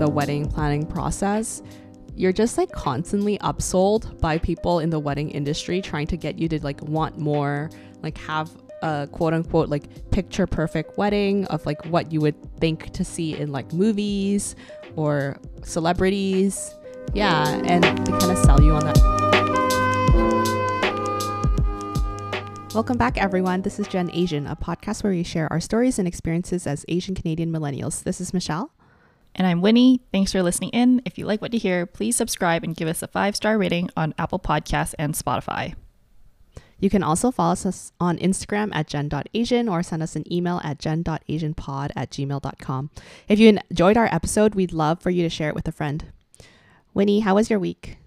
the wedding planning process, you're just like constantly upsold by people in the wedding industry trying to get you to like want more, like have a quote unquote like picture perfect wedding of like what you would think to see in like movies or celebrities. Yeah, and they kind of sell you on that. Welcome back, everyone. This is Gen Asian, a podcast where we share our stories and experiences as Asian Canadian millennials. This is Michelle. And I'm Winnie. Thanks for listening in. If you like what you hear, please subscribe and give us a five star rating on Apple Podcasts and Spotify. You can also follow us on Instagram at gen.asian or send us an email at gen.asianpod at gmail.com. If you enjoyed our episode, we'd love for you to share it with a friend. Winnie, how was your week?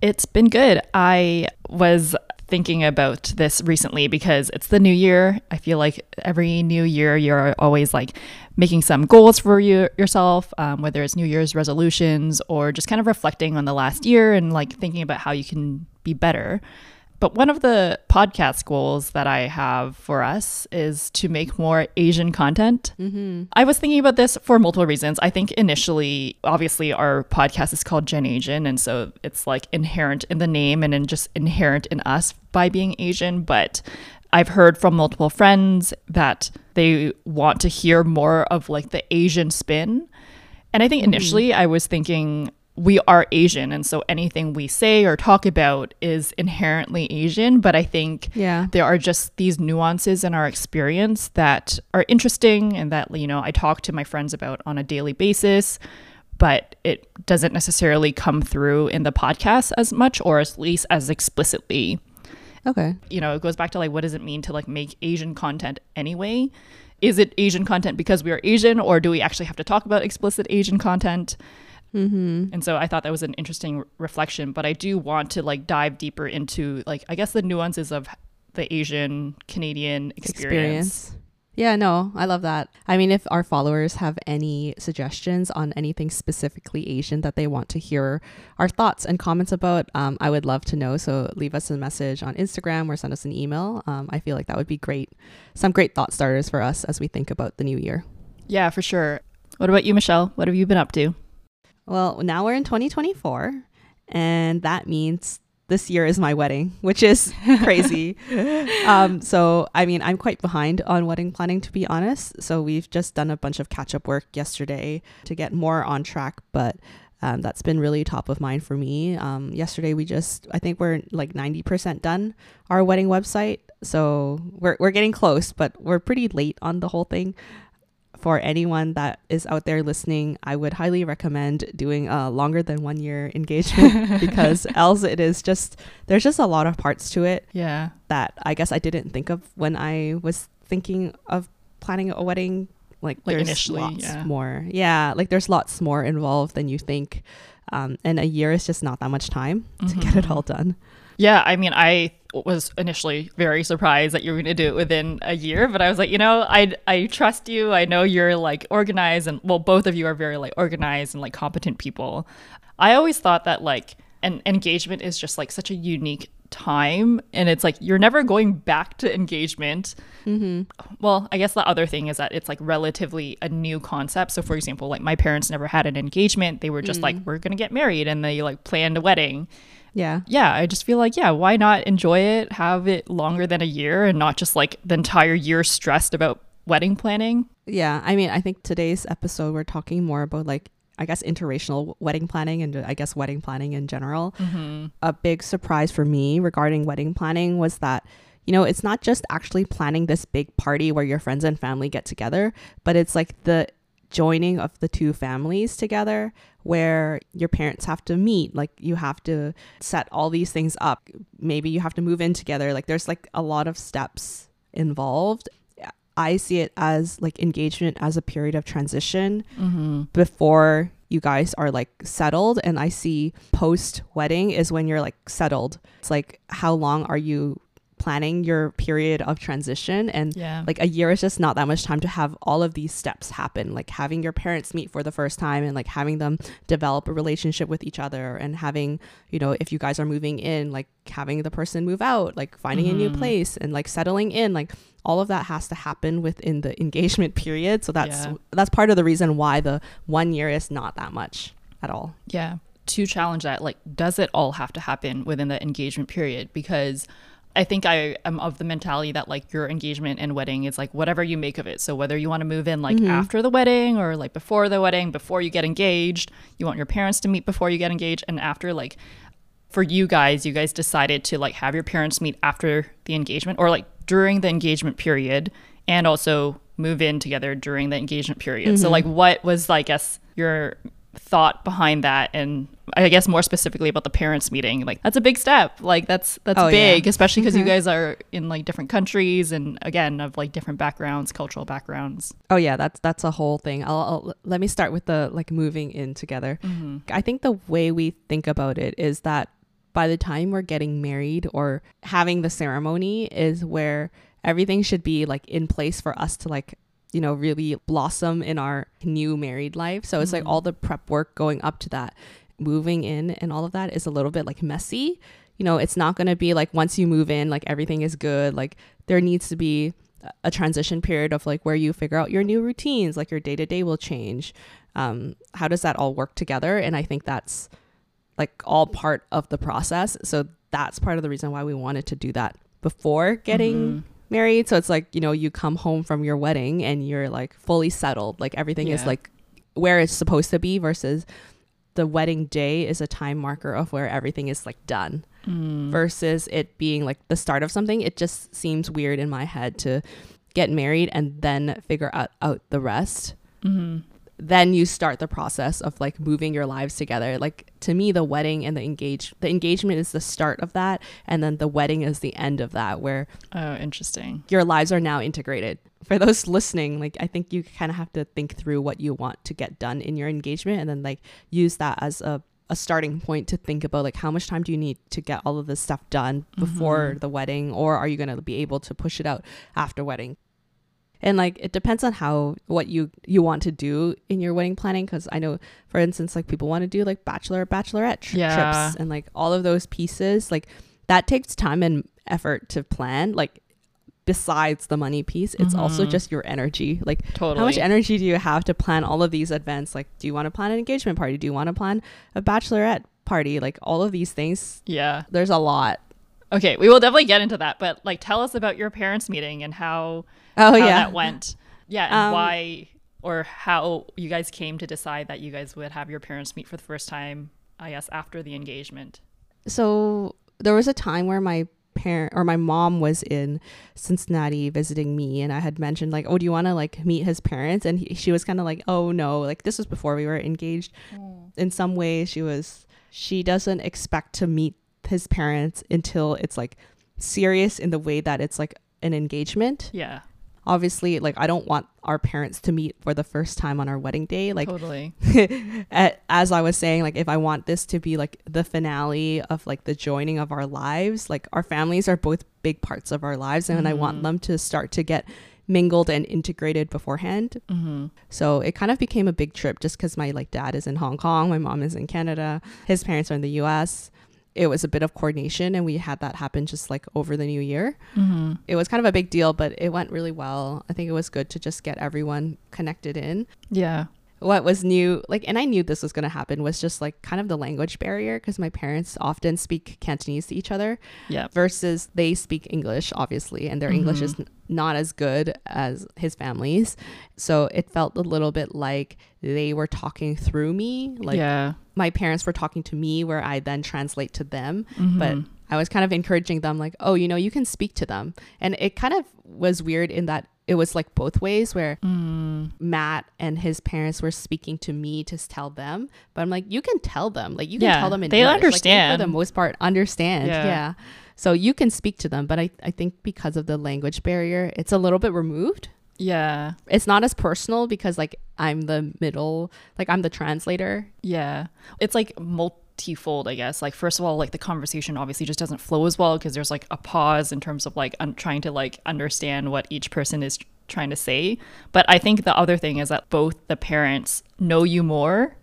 It's been good. I was thinking about this recently because it's the new year. I feel like every new year you're always like making some goals for you yourself, um, whether it's New Year's resolutions or just kind of reflecting on the last year and like thinking about how you can be better. But one of the podcast goals that I have for us is to make more Asian content. Mm-hmm. I was thinking about this for multiple reasons. I think initially, obviously, our podcast is called Gen Asian, and so it's like inherent in the name and in just inherent in us by being Asian. But I've heard from multiple friends that they want to hear more of like the Asian spin. And I think mm-hmm. initially mm-hmm. I was thinking we are Asian, and so anything we say or talk about is inherently Asian. But I think yeah. there are just these nuances in our experience that are interesting and that, you know, I talk to my friends about on a daily basis, but it doesn't necessarily come through in the podcast as much or at least as explicitly. Okay. You know, it goes back to like, what does it mean to like make Asian content anyway? Is it Asian content because we are Asian, or do we actually have to talk about explicit Asian content? Mm-hmm. And so I thought that was an interesting reflection. But I do want to like dive deeper into like I guess the nuances of the Asian Canadian experience. experience. Yeah, no, I love that. I mean, if our followers have any suggestions on anything specifically Asian that they want to hear our thoughts and comments about, um, I would love to know. So leave us a message on Instagram or send us an email. Um, I feel like that would be great. Some great thought starters for us as we think about the new year. Yeah, for sure. What about you, Michelle? What have you been up to? Well, now we're in 2024, and that means this year is my wedding, which is crazy. um, so, I mean, I'm quite behind on wedding planning, to be honest. So, we've just done a bunch of catch up work yesterday to get more on track, but um, that's been really top of mind for me. Um, yesterday, we just, I think we're like 90% done our wedding website. So, we're, we're getting close, but we're pretty late on the whole thing for anyone that is out there listening, I would highly recommend doing a longer than one year engagement because else it is just there's just a lot of parts to it. Yeah. That I guess I didn't think of when I was thinking of planning a wedding. Like, like there's initially, lots yeah. more. Yeah, like there's lots more involved than you think. Um, and a year is just not that much time mm-hmm. to get it mm-hmm. all done. Yeah, I mean, I was initially very surprised that you were going to do it within a year, but I was like, you know, I I trust you. I know you're like organized, and well, both of you are very like organized and like competent people. I always thought that like an engagement is just like such a unique time and it's like you're never going back to engagement mm-hmm. well i guess the other thing is that it's like relatively a new concept so for example like my parents never had an engagement they were just mm. like we're gonna get married and they like planned a wedding yeah. Yeah. I just feel like, yeah, why not enjoy it, have it longer than a year and not just like the entire year stressed about wedding planning? Yeah. I mean, I think today's episode, we're talking more about like, I guess, interracial wedding planning and I guess wedding planning in general. Mm-hmm. A big surprise for me regarding wedding planning was that you know, it's not just actually planning this big party where your friends and family get together, but it's like the joining of the two families together where your parents have to meet like you have to set all these things up. Maybe you have to move in together. Like there's like a lot of steps involved. I see it as like engagement as a period of transition mm-hmm. before you guys are like settled. And i see post wedding is when you're like settled. It's like how long are you planning your period of transition and Yeah. like a year is just not that much time to have all of these steps happen like having your parents meet for the first time and like having them develop a relationship with each other and having you know if you guys are moving in like having the person move out like finding a new Mhm. place and like settling in like all of that has to happen within the engagement period so that's Yeah. that's part of the reason why the one year is not that much at all Yeah. To challenge that, like, does it all have to happen within the engagement period? Because I think I am of the mentality that like your engagement and wedding is like whatever you make of it. So whether you want to move in like Mhm. after the wedding or like before the wedding, before you get engaged, you want your parents to meet before you get engaged, and after like for you guys, you guys decided to like have your parents meet after the engagement or like during the engagement period and also move in together during the engagement period. So Mhm. like what was I guess your thought behind that and I guess more specifically about the parents meeting. Like that's a big step. Like that's that's Oh, yeah. big, especially because you Mhm. guys are in like different countries and again of like different backgrounds, cultural backgrounds. oh yeah that's that's a whole thing I'll, I'll let me start with the like moving in together Mm-hmm. I think the way we think about it is that by the time we're getting married or having the ceremony is where everything should be like in place for us to like you know really blossom in our new married life. So it's like Mhm. all the prep work going up to that moving in and all of that is a little bit like messy. You know it's not going to be like once you move in like everything is good. Like there needs to be a- transition period of like where you figure out your new routines like your day to day will change. Um how does that all work together? And i think that's like all part of the process. So that's part of the reason why we wanted to do that before getting Mhm. Married so it's like you know you come home from your wedding and you're like fully settled like everything is like where it's supposed to be versus the wedding day is a time marker of where everything is like done Mm. versus it being like the start of something it just seems weird in my head to get married and then figure out, out the rest Mhm. Then you start the process of like moving your lives together like to me the wedding and the engage the engagement is the start of that and then the wedding is the end of that where Oh, interesting. your lives are now integrated for those listening like i think you kind of have to think through what you want to get done in your engagement and then like use that as a a starting point to think about like how much time do you need to get all of this stuff done before Mhm. the wedding or are you going to be able to push it out after wedding and like it depends on how what you you want to do in your wedding planning because i know for instance like people want to do like bachelor bachelorette tri- Yeah. trips and like all of those pieces like that takes time and effort to plan like besides the money piece it's also Mhm. just your energy like Totally. how much energy do you have to plan all of these events like do you want to plan an engagement party do you want to plan a bachelorette party like all of these things yeah. there's a lot Okay, we will definitely get into that, but like tell us about your parents meeting and how oh how yeah that went. Yeah, and Um, why or how you guys came to decide that you guys would have your parents meet for the first time, I guess, after the engagement. so there was a time where my parent or my mom was in Cincinnati visiting me and I had mentioned like oh do you want to like meet his parents and he, she was kind of like oh no like this was before we were engaged in some ways she was she doesn't expect to meet his parents until it's like serious in the way that it's like an engagement Yeah, obviously like i don't want our parents to meet for the first time on our wedding day like totally. as i was saying like if i want this to be like the finale of like the joining of our lives like our families are both big parts of our lives and i want Mhm. them to start to get mingled and integrated beforehand Mm-hmm. so it kind of became a big trip just because my like dad is in hong kong my mom is in canada his parents are in the us it was a bit of coordination and we had that happen just like over the new year Mm-hmm. it was kind of a big deal, but it went really well. I think it was good to just get everyone connected in. Yeah. What was new, like, and I knew this was going to happen, was just like kind of the language barrier because my parents often speak Cantonese to each other Yeah. versus they speak English, obviously, and their English is Mhm. n- not as good as his family's. So it felt a little bit like they were talking through me. Like yeah. my parents were talking to me, where I then translate to them Mhm. but I was kind of encouraging them, like, oh, you know, you can speak to them. And it kind of was weird in that it was like both ways, where Mm. Matt and his parents were speaking to me to tell them, but I'm like, you can tell them, like, you can Yeah, tell them in they English. Like, they, understand. for the most part, understand. Yeah. Yeah. So you can speak to them, but I, I think because of the language barrier, it's a little bit removed. Yeah. It's not as personal because like I'm the middle, like I'm the translator. Yeah. It's like twofold, I guess. Like, first of all, like the conversation obviously just doesn't flow as well because there's like a pause in terms of like un- trying to like understand what each person is trying to say. But I think the other thing is that both the parents know you more.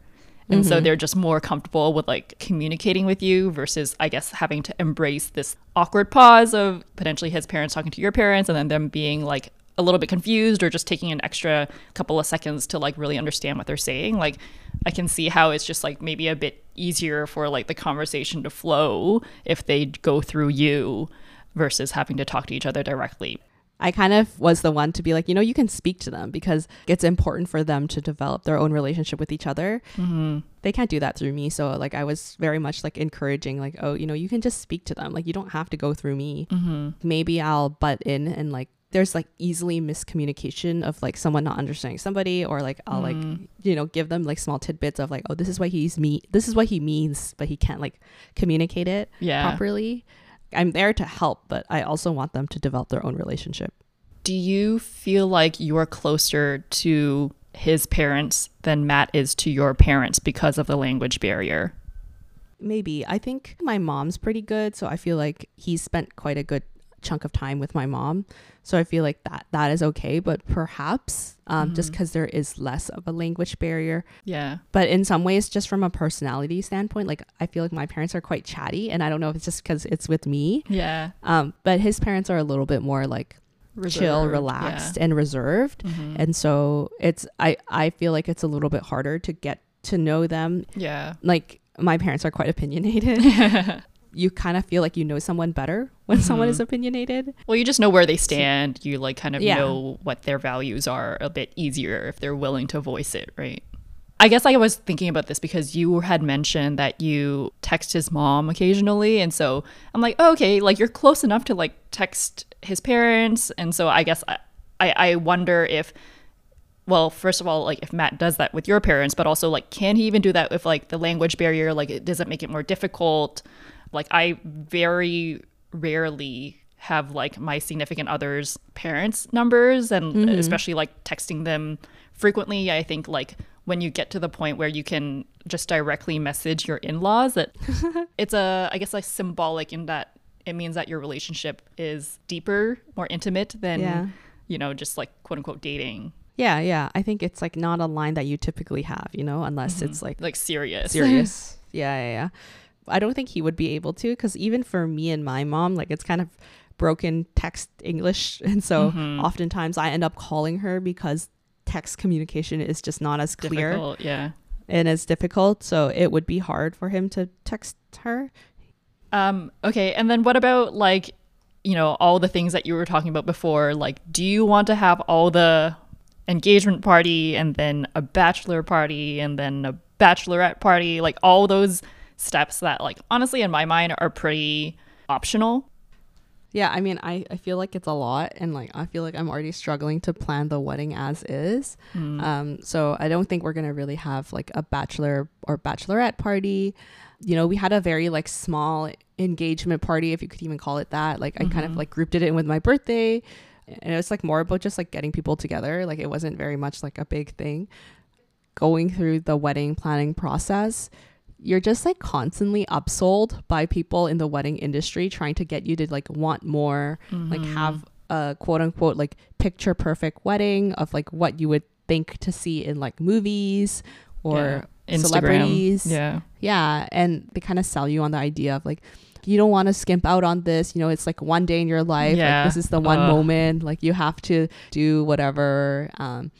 And so mm-hmm. they're just more comfortable with like communicating with you versus, I guess, having to embrace this awkward pause of potentially his parents talking to your parents and then them being like a little bit confused or just taking an extra couple of seconds to like really understand what they're saying. Like, I can see how it's just like maybe a bit easier for like the conversation to flow if they go through you versus having to talk to each other directly. I kind of was the one to be like, you know, you can speak to them because it's important for them to develop their own relationship with each other. Mm-hmm. They can't do that through me. So, like, I was very much like encouraging, like, oh, you know, you can just speak to them. Like, you don't have to go through me. Mm-hmm. Maybe I'll butt in and like, there's like easily miscommunication of like someone not understanding somebody, or like I'll like, mm. you know, give them like small tidbits of like, oh, this is what he's me, this is what he means, but he can't like communicate it Yeah. properly. I'm there to help, but I also want them to develop their own relationship. Do you feel like you're closer to his parents than Matt is to your parents because of the language barrier? Maybe. I think my mom's pretty good, so I feel like he's spent quite a good chunk of time with my mom. So I feel like that that is okay, but perhaps um, just because there is less of a language barrier. Yeah. But in some ways, just from a personality standpoint, like I feel like my parents are quite chatty, and I don't know if it's just because it's with me. Yeah. Um, but his parents are a little bit more like chill, Reserved, relaxed, and reserved, Mhm. and so it's I I feel like it's a little bit harder to get to know them Yeah. like my parents are quite opinionated. you kind of feel like you know someone better when someone is mm-hmm. opinionated. Well, you just know where they stand. You like kind of Yeah. know what their values are a bit easier if they're willing to voice it, right? I guess I was thinking about this because you had mentioned that you text his mom occasionally. And so I'm like, oh, okay, like you're close enough to like text his parents. And so I guess I, I, I wonder if, well, first of all, like if Matt does that with your parents, but also like, can he even do that with like the language barrier? Like, it does it make it more difficult? Like, I very rarely have like my significant other's parents' numbers and mm-hmm. especially like texting them frequently. I think like when you get to the point where you can just directly message your in laws, that it's a, I guess, like symbolic in that it means that your relationship is deeper, more intimate than, Yeah. you know, just like quote unquote dating, Yeah, yeah. I think it's like not a line that you typically have, you know, unless mm-hmm. it's like like serious. serious. yeah, yeah, yeah. I don't think he would be able to because even for me and my mom, like it's kind of broken text English. And so oftentimes I end up calling her because text communication is just not as clear Difficult, yeah. and as difficult. So it would be hard for him to text her. Um, okay, and then what about like, you know, all the things that you were talking about before? Like, do you want to have all the engagement party and then a bachelor party and then a bachelorette party? Like all those steps that like honestly in my mind are pretty optional. Yeah, I mean, I, I feel like it's a lot, and like I feel like I'm already struggling to plan the wedding as is. Um, so I don't think we're gonna really have like a bachelor or bachelorette party. You know, we had a very like small engagement party, if you could even call it that. Like I kind of like grouped it in with my birthday, and it was like more about just like getting people together. Like it wasn't very much like a big thing. Going through the wedding planning process, you're just like constantly upsold by people in the wedding industry trying to get you to like want more, like have a quote unquote like picture perfect wedding of like what you would think to see in like movies or Yeah. Celebrities. Yeah. Yeah, and they kind of sell you on the idea of like you don't want to skimp out on this. You know, it's like one day in your life. Yeah. Like this is the one moment. Like you have to do whatever. Um,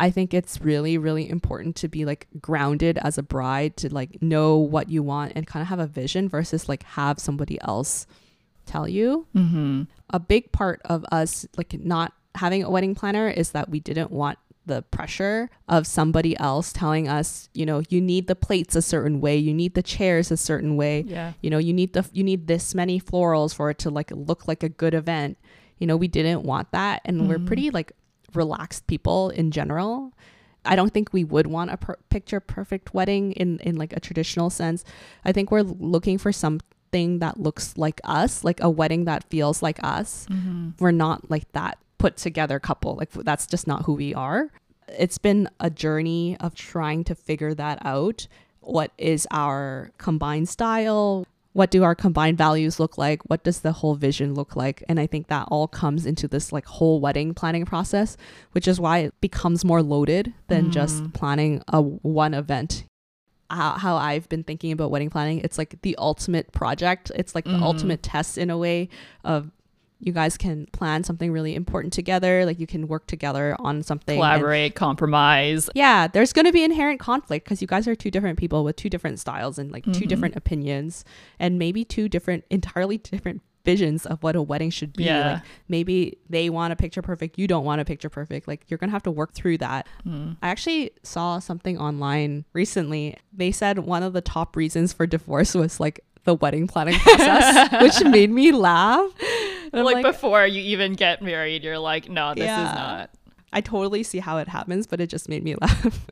I think it's really, really important to be like grounded as a bride to like know what you want and kind of have a vision versus like have somebody else tell you. Mm-hmm. A big part of us like not having a wedding planner is that we didn't want the pressure of somebody else telling us, you know, you need the plates a certain way, you need the chairs a certain way Yeah. you know you need the you need this many florals for it to like look like a good event you know we didn't want that and we're pretty like relaxed people in general. I don't think we would want a per- picture perfect wedding in in like a traditional sense. I think we're looking for something that looks like us like a wedding that feels like us. Mm-hmm. We're not like that put together couple. Like that's just not who we are. It's been a journey of trying to figure that out what is our combined style? What do our combined values look like? What does the whole vision look like? And I think that all comes into this like whole wedding planning process, which is why it becomes more loaded than just mm. planning a one event. How, how I've been thinking about wedding planning, it's like the ultimate project. It's like the mm-hmm. ultimate test in a way of you guys can plan something really important together. Like you can work together on something. and- Collaborate, compromise. yeah, there's going to be inherent conflict because you guys are two different people with two different styles and like two mm-hmm. different opinions and maybe two different, entirely different visions of what a wedding should be. Yeah. Like maybe they want a picture perfect, you don't want a picture perfect. Like you're going to have to work through that. Mm. I actually saw something online recently. They said one of the top reasons for divorce was like the wedding planning process, which made me laugh. I'm Like, before you even get married, you're like, no, this Yeah. is not. I totally see how it happens, but it just made me laugh.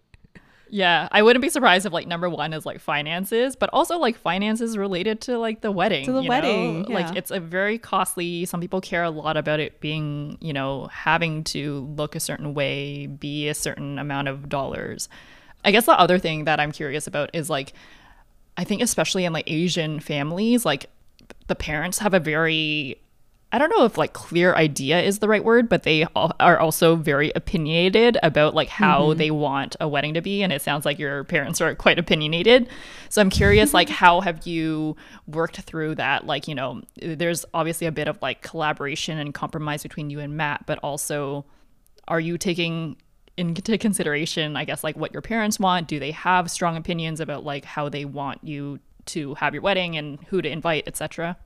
Yeah, I wouldn't be surprised if like number one is like finances, but also like finances related to like the wedding. To the wedding, know? like it's a very costly. Some people care a lot about it being, you know, having to look a certain way, be a certain amount of dollars. I guess the other thing that I'm curious about is like, I think especially in like Asian families, like the parents have a very I don't know if like clear idea is the right word, but they are also very opinionated about like how mm-hmm. they want a wedding to be. And it sounds like your parents are quite opinionated. So I'm curious, like, how have you worked through that? Like, you know, there's obviously a bit of like collaboration and compromise between you and Matt, but also are you taking into consideration, I guess, like what your parents want? Do they have strong opinions about like how they want you to have your wedding and who to invite, etc.?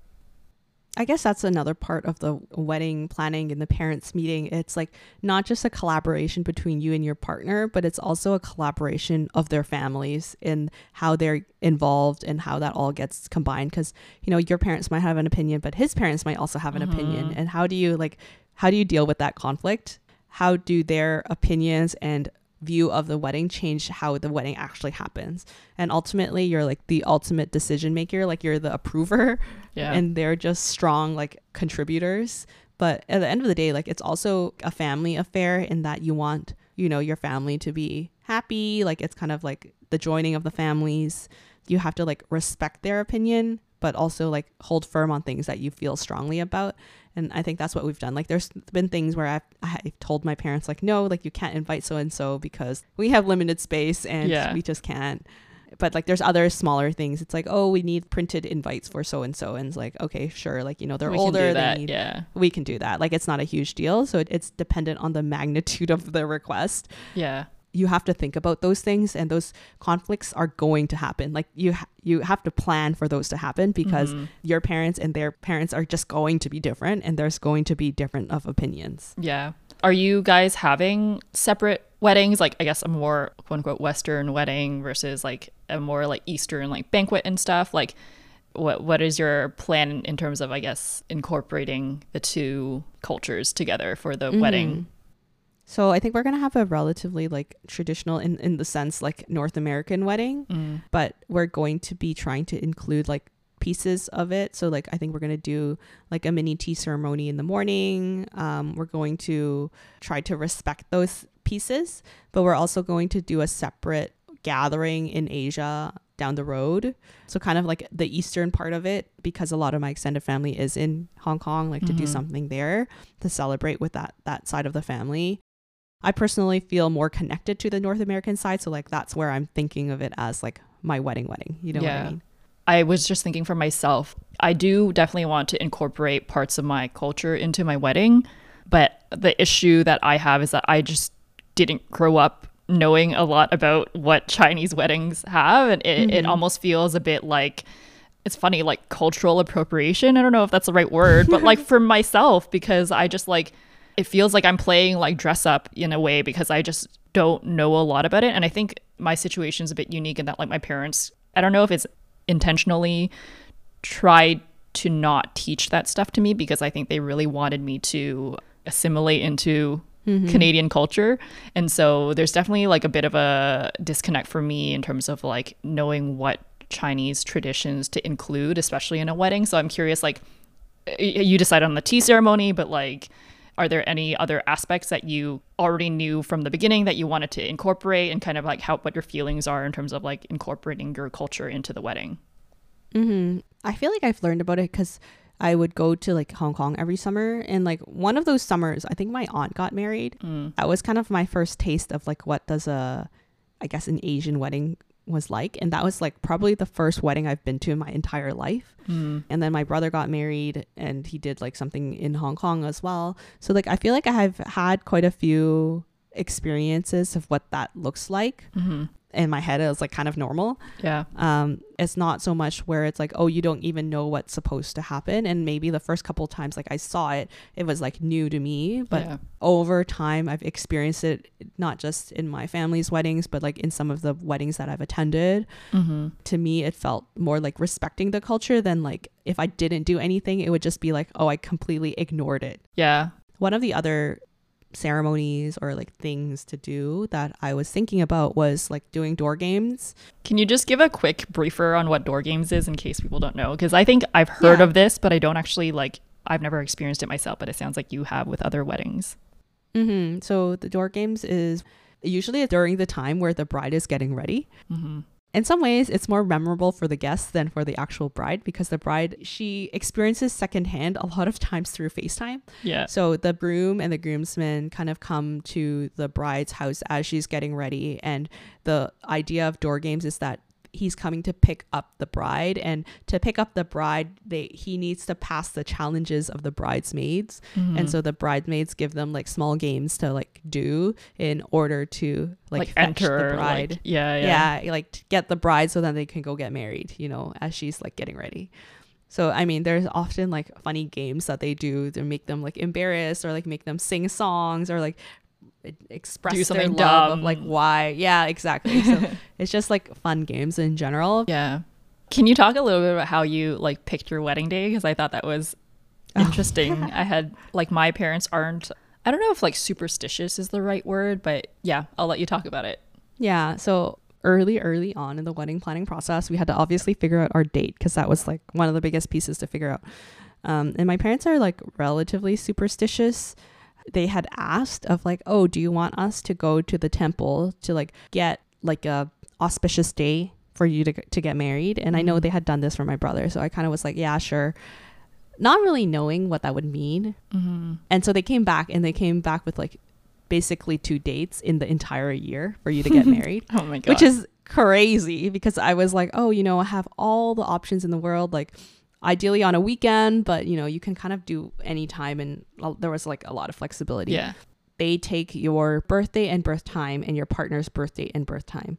I guess that's another part of the wedding planning and the parents meeting. It's like not just a collaboration between you and your partner, but it's also a collaboration of their families and how they're involved and how that all gets combined. Because you know your parents might have an opinion, but his parents might also have an opinion. Mm-hmm. And how do you like how do you deal with that conflict? How do their opinions and view of the wedding change how the wedding actually happens? And ultimately, you're like the ultimate decision maker. Like you're the approver Yeah. and they're just strong like contributors but at the end of the day like it's also a family affair in that you want you know your family to be happy like it's kind of like the joining of the families you have to like respect their opinion but also like hold firm on things that you feel strongly about and i think that's what we've done. Like there's been things where i've, I've told my parents like no like you can't invite so and so because we have limited space and Yeah. we just can't. But like there's other smaller things. It's like oh we need printed invites for so and so and it's like okay sure. Like you know they're We can older they need yeah. we can do that. Like it's not a huge deal. So it, it's dependent on the magnitude of the request. Yeah. You have to think about those things and those conflicts are going to happen like you ha- you have to plan for those to happen because Mm-hmm. your parents and their parents are just going to be different and there's going to be different of opinions Yeah. Are you guys having separate weddings? Like, I guess a more quote unquote Western wedding versus like a more like Eastern like banquet and stuff. Like, what what is your plan in terms of I guess incorporating the two cultures together for the wedding? So i think we're going to have a relatively like traditional in, in the sense like north american wedding but we're going to be trying to include like pieces of it. So like i think we're going to do like a mini tea ceremony in the morning. Um, we're going to try to respect those pieces but we're also going to do a separate gathering in asia down the road. So kind of like the eastern part of it because a lot of my extended family is in hong kong like to do something there to celebrate with that that side of the family I personally feel more connected to the North American side. So like that's where I'm thinking of it as like my wedding wedding. You know what I mean? I was just thinking for myself, I do definitely want to incorporate parts of my culture into my wedding. But the issue that I have is that I just didn't grow up knowing a lot about what Chinese weddings have. And it, it mm-hmm. almost feels a bit like it's funny, like cultural appropriation. I don't know if that's the right word, but like for myself, because I just like it feels like I'm playing like dress up in a way because I just don't know a lot about it. And I think my situation is a bit unique in that like my parents, I don't know if it's intentionally tried to not teach that stuff to me because I think they really wanted me to assimilate into mm-hmm. Canadian culture. And so there's definitely like a bit of a disconnect for me in terms of like knowing what Chinese traditions to include, especially in a wedding. So I'm curious, like, you decide on the tea ceremony, but like, Are there any other aspects that you already knew from the beginning that you wanted to incorporate and kind of like how what your feelings are in terms of like incorporating your culture into the wedding? Mm-hmm. I feel like I've learned about it because I would go to like Hong Kong every summer. And like one of those summers, I think my aunt got married. Mm. That was kind of my first taste of like what does a, I guess, an Asian wedding was like. And that was like probably the first wedding I've been to in my entire life. Mm. And then my brother got married and he did like something in Hong Kong as well. So like I feel like I have had quite a few experiences of what that looks like. hmm In my head, it was like kind of normal Yeah. um it's not so much where it's like oh you don't even know what's supposed to happen and maybe the first couple times like i saw it it was like new to me but yeah. over time i've experienced it not just in my family's weddings but like in some of the weddings that i've attended hmm to me it felt more like respecting the culture than like if i didn't do anything it would just be like oh i completely ignored it Yeah. one of the other ceremonies or like things to do that i was thinking about was like doing door games Can you just give a quick briefer on what door games is in case people don't know? Because I think I've heard Yeah. of this, but I don't actually like. I've never experienced it myself, but it sounds like you have with other weddings. Mm-hmm. So the door games is usually during the time where the bride is getting ready. Mm-hmm. In some ways, it's more memorable for the guests than for the actual bride because the bride she experiences secondhand a lot of times through FaceTime. Yeah. So the groom and the groomsmen kind of come to the bride's house as she's getting ready, and the idea of door games is that he's coming to pick up the bride and to pick up the bride they he needs to pass the challenges of the bridesmaids Mm-hmm. and so the bridesmaids give them like small games to like do in order to like, like, enter the bride Like, yeah, yeah. yeah. like to get the bride so then they can go get married you know as she's like getting ready so i mean there's often like funny games that they do to make them like embarrassed or like make them sing songs or like express Do their something love of like why yeah exactly so it's just like fun games in general Yeah. Can you talk a little bit about how you like picked your wedding day? Because I thought that was Oh. interesting. I had like my parents aren't. I don't know if like superstitious is the right word, but yeah, I'll let you talk about it. Yeah. So early, early on in the wedding planning process, we had to obviously figure out our date because that was like one of the biggest pieces to figure out. Um, and my parents are like relatively superstitious. They had asked of like, oh, do you want us to go to the temple to like get like a auspicious day for you to to get married? And I know Mhm. they had done this for my brother, so I kind of was like, yeah, sure. Not really knowing what that would mean. Mm-hmm. And so they came back and they came back with like basically two dates in the entire year for you to get married, Oh my god. which is crazy because I was like, oh, you know, I have all the options in the world, like ideally on a weekend, but you know, you can kind of do any time and there was like a lot of flexibility. yeah. They take your birthday and birth time and your partner's birthday and birth time.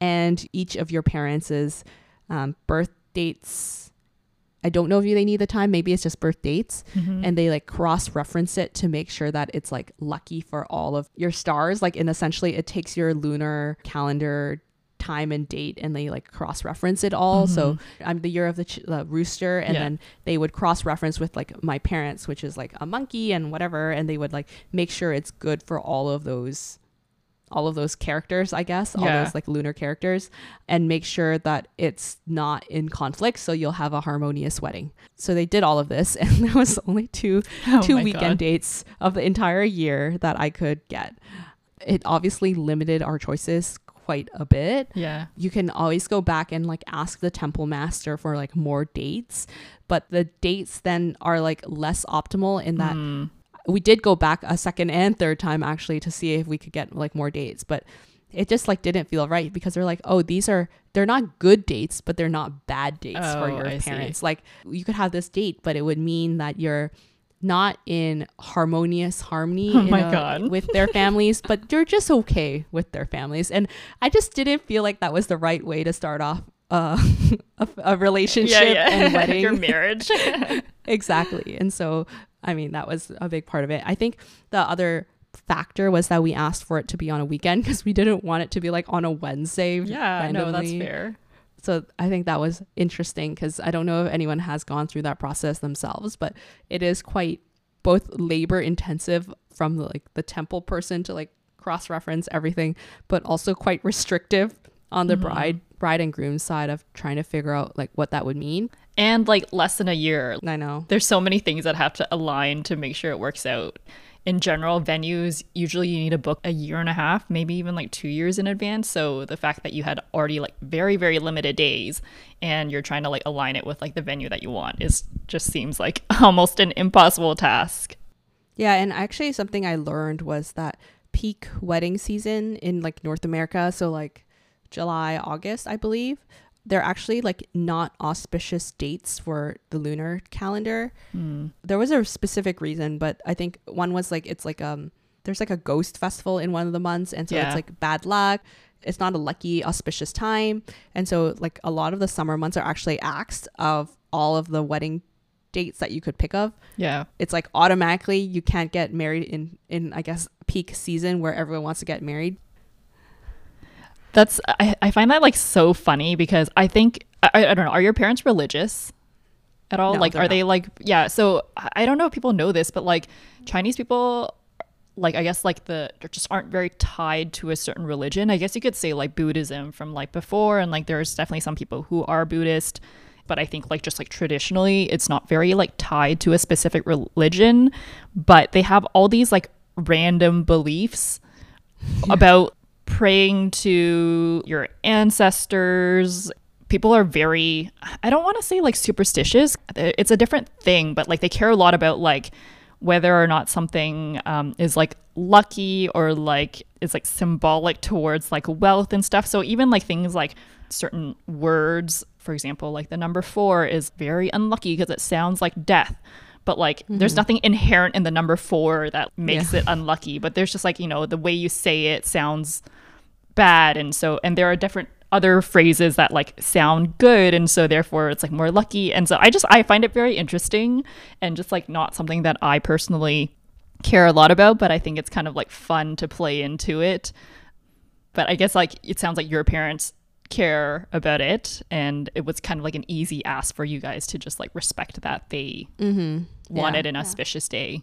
And each of your parents' um, birth dates. I don't know if they need the time. Maybe it's just birth dates Mhm. and they like cross reference it to make sure that it's like lucky for all of your stars like and essentially it takes your lunar calendar time and date and they like cross reference it all so mm-hmm. i'm the year of the, ch- the rooster and Yeah. then they would cross reference with like my parents which is like a monkey and whatever and they would like make sure it's good for all of those all of those characters i guess all Yeah. those like lunar characters and make sure that it's not in conflict so you'll have a harmonious wedding so they did all of this and there was only two Oh two weekend God. dates of the entire year that I could get. It obviously limited our choices quite a bit. Yeah. You can always go back and like ask the temple master for like more dates, but the dates then are like less optimal in that Mm. we did go back a second and third time actually to see if we could get like more dates, but it just like didn't feel right because they're like, oh, these are they're not good dates, but they're not bad dates for Oh, your I see. parents. Like you could have this date, but it would mean that you're not in harmonious harmony Oh my a- God. with their families, but they're just okay with their families. And I just didn't feel like that was the right way to start off uh, a, a relationship and wedding. Your marriage. Exactly. And so, I mean, that was a big part of it. I think the other factor was that we asked for it to be on a weekend because we didn't want it to be like on a Wednesday. yeah. No, that's fair. So I think that was interesting because I don't know if anyone has gone through that process themselves, but it is quite both labor intensive from the, like the temple person to like cross reference everything, but also quite restrictive on the Mhm. bride bride and groom side of trying to figure out like what that would mean. And like less than a year. I know. There's so many things that have to align to make sure it works out. In general, venues usually you need to book a year and a half, maybe even like two years in advance. So the fact that you had already like very, very limited days and you're trying to like align it with like the venue that you want is just seems like almost an impossible task. Yeah, and actually something I learned was that peak wedding season in like North America, so like July, August, I believe, they're actually like not auspicious dates for the lunar calendar. Mm. There was a specific reason, but I think one was like it's like um there's like a ghost festival in one of the months and so Yeah. it's like bad luck. It's not a lucky auspicious time. And so like a lot of the summer months are actually axed of all of the wedding dates that you could pick of Yeah. it's like automatically you can't get married in in I guess peak season where everyone wants to get married. That's I, I find that like so funny because I think I, I don't know, are your parents religious at all? No, like are they like yeah, so I I don't know if people know this, but like Chinese people like I guess like the just aren't very tied to a certain religion. I guess you could say like Buddhism from like before and like there's definitely some people who are Buddhist, but I think like just like traditionally it's not very like tied to a specific religion, but they have all these like random beliefs about praying to your ancestors. People are very, I don't want to say like superstitious. It's a different thing, but like they care a lot about like whether or not something um, is like lucky or like is like symbolic towards like wealth and stuff. So even like things like certain words, for example, like the number four is very unlucky because it sounds like death. But like, there's nothing inherent in the number four that makes Yeah. it unlucky. But there's just like, you know, the way you say it sounds bad. And so, and there are different other phrases that like sound good. And so, therefore, it's like more lucky. And so, I just, I find it very interesting and just like not something that I personally care a lot about. But I think it's kind of like fun to play into it. But I guess like it sounds like your parents care about it and it was kind of like an easy ask for you guys to just like respect that they Mm-hmm. wanted yeah. an auspicious day.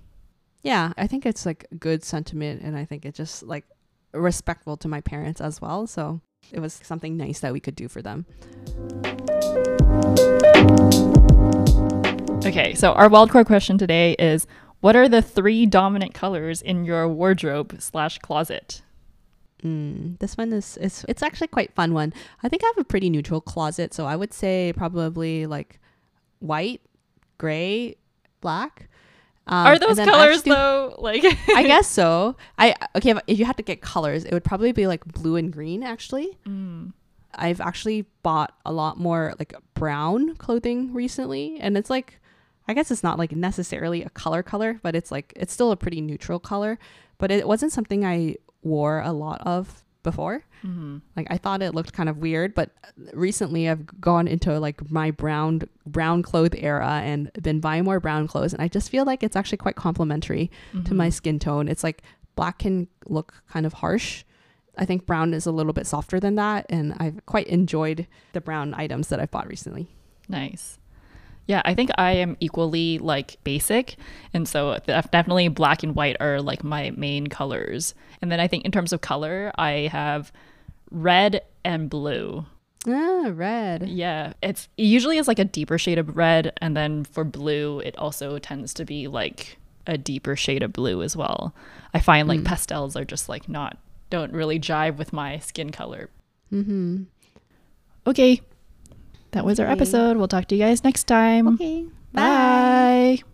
Yeah, I think it's like good sentiment, and I think it just like respectful to my parents as well. So it was something nice that we could do for them. Okay, so our wildcard question today is what are the three dominant colors in your wardrobe slash closet? Mm, this one is it's it's actually quite fun one. I think I have a pretty neutral closet, so I would say probably like white, gray, black. Um, are those colors though like I guess so. I okay. If, if you had to get colors, it would probably be like blue and green. Actually, Mm, I've actually bought a lot more like brown clothing recently, and it's like, I guess it's not like necessarily a color color, but it's like it's still a pretty neutral color. But it wasn't something I wore a lot of before. mhm. Like I thought it looked kind of weird, but recently I've gone into like my brown brown clothes era and been buying more brown clothes, and I just feel like it's actually quite complimentary to my Mhm. skin tone. It's like black can look kind of harsh. I think brown is a little bit softer than that, and I've quite enjoyed the brown items that I've bought recently. Nice. Yeah, I think I am equally like basic. And so definitely black and white are like my main colors. And then I think in terms of color, I have red and blue. Ah, red. Yeah, it's it usually is like a deeper shade of red and then for blue it also tends to be like a deeper shade of blue as well. I find like Mm. pastels are just like not don't really jive with my skin color. Mm-hmm. Okay. That was our Okay. episode. We'll talk to you guys next time. Okay. Bye. Bye.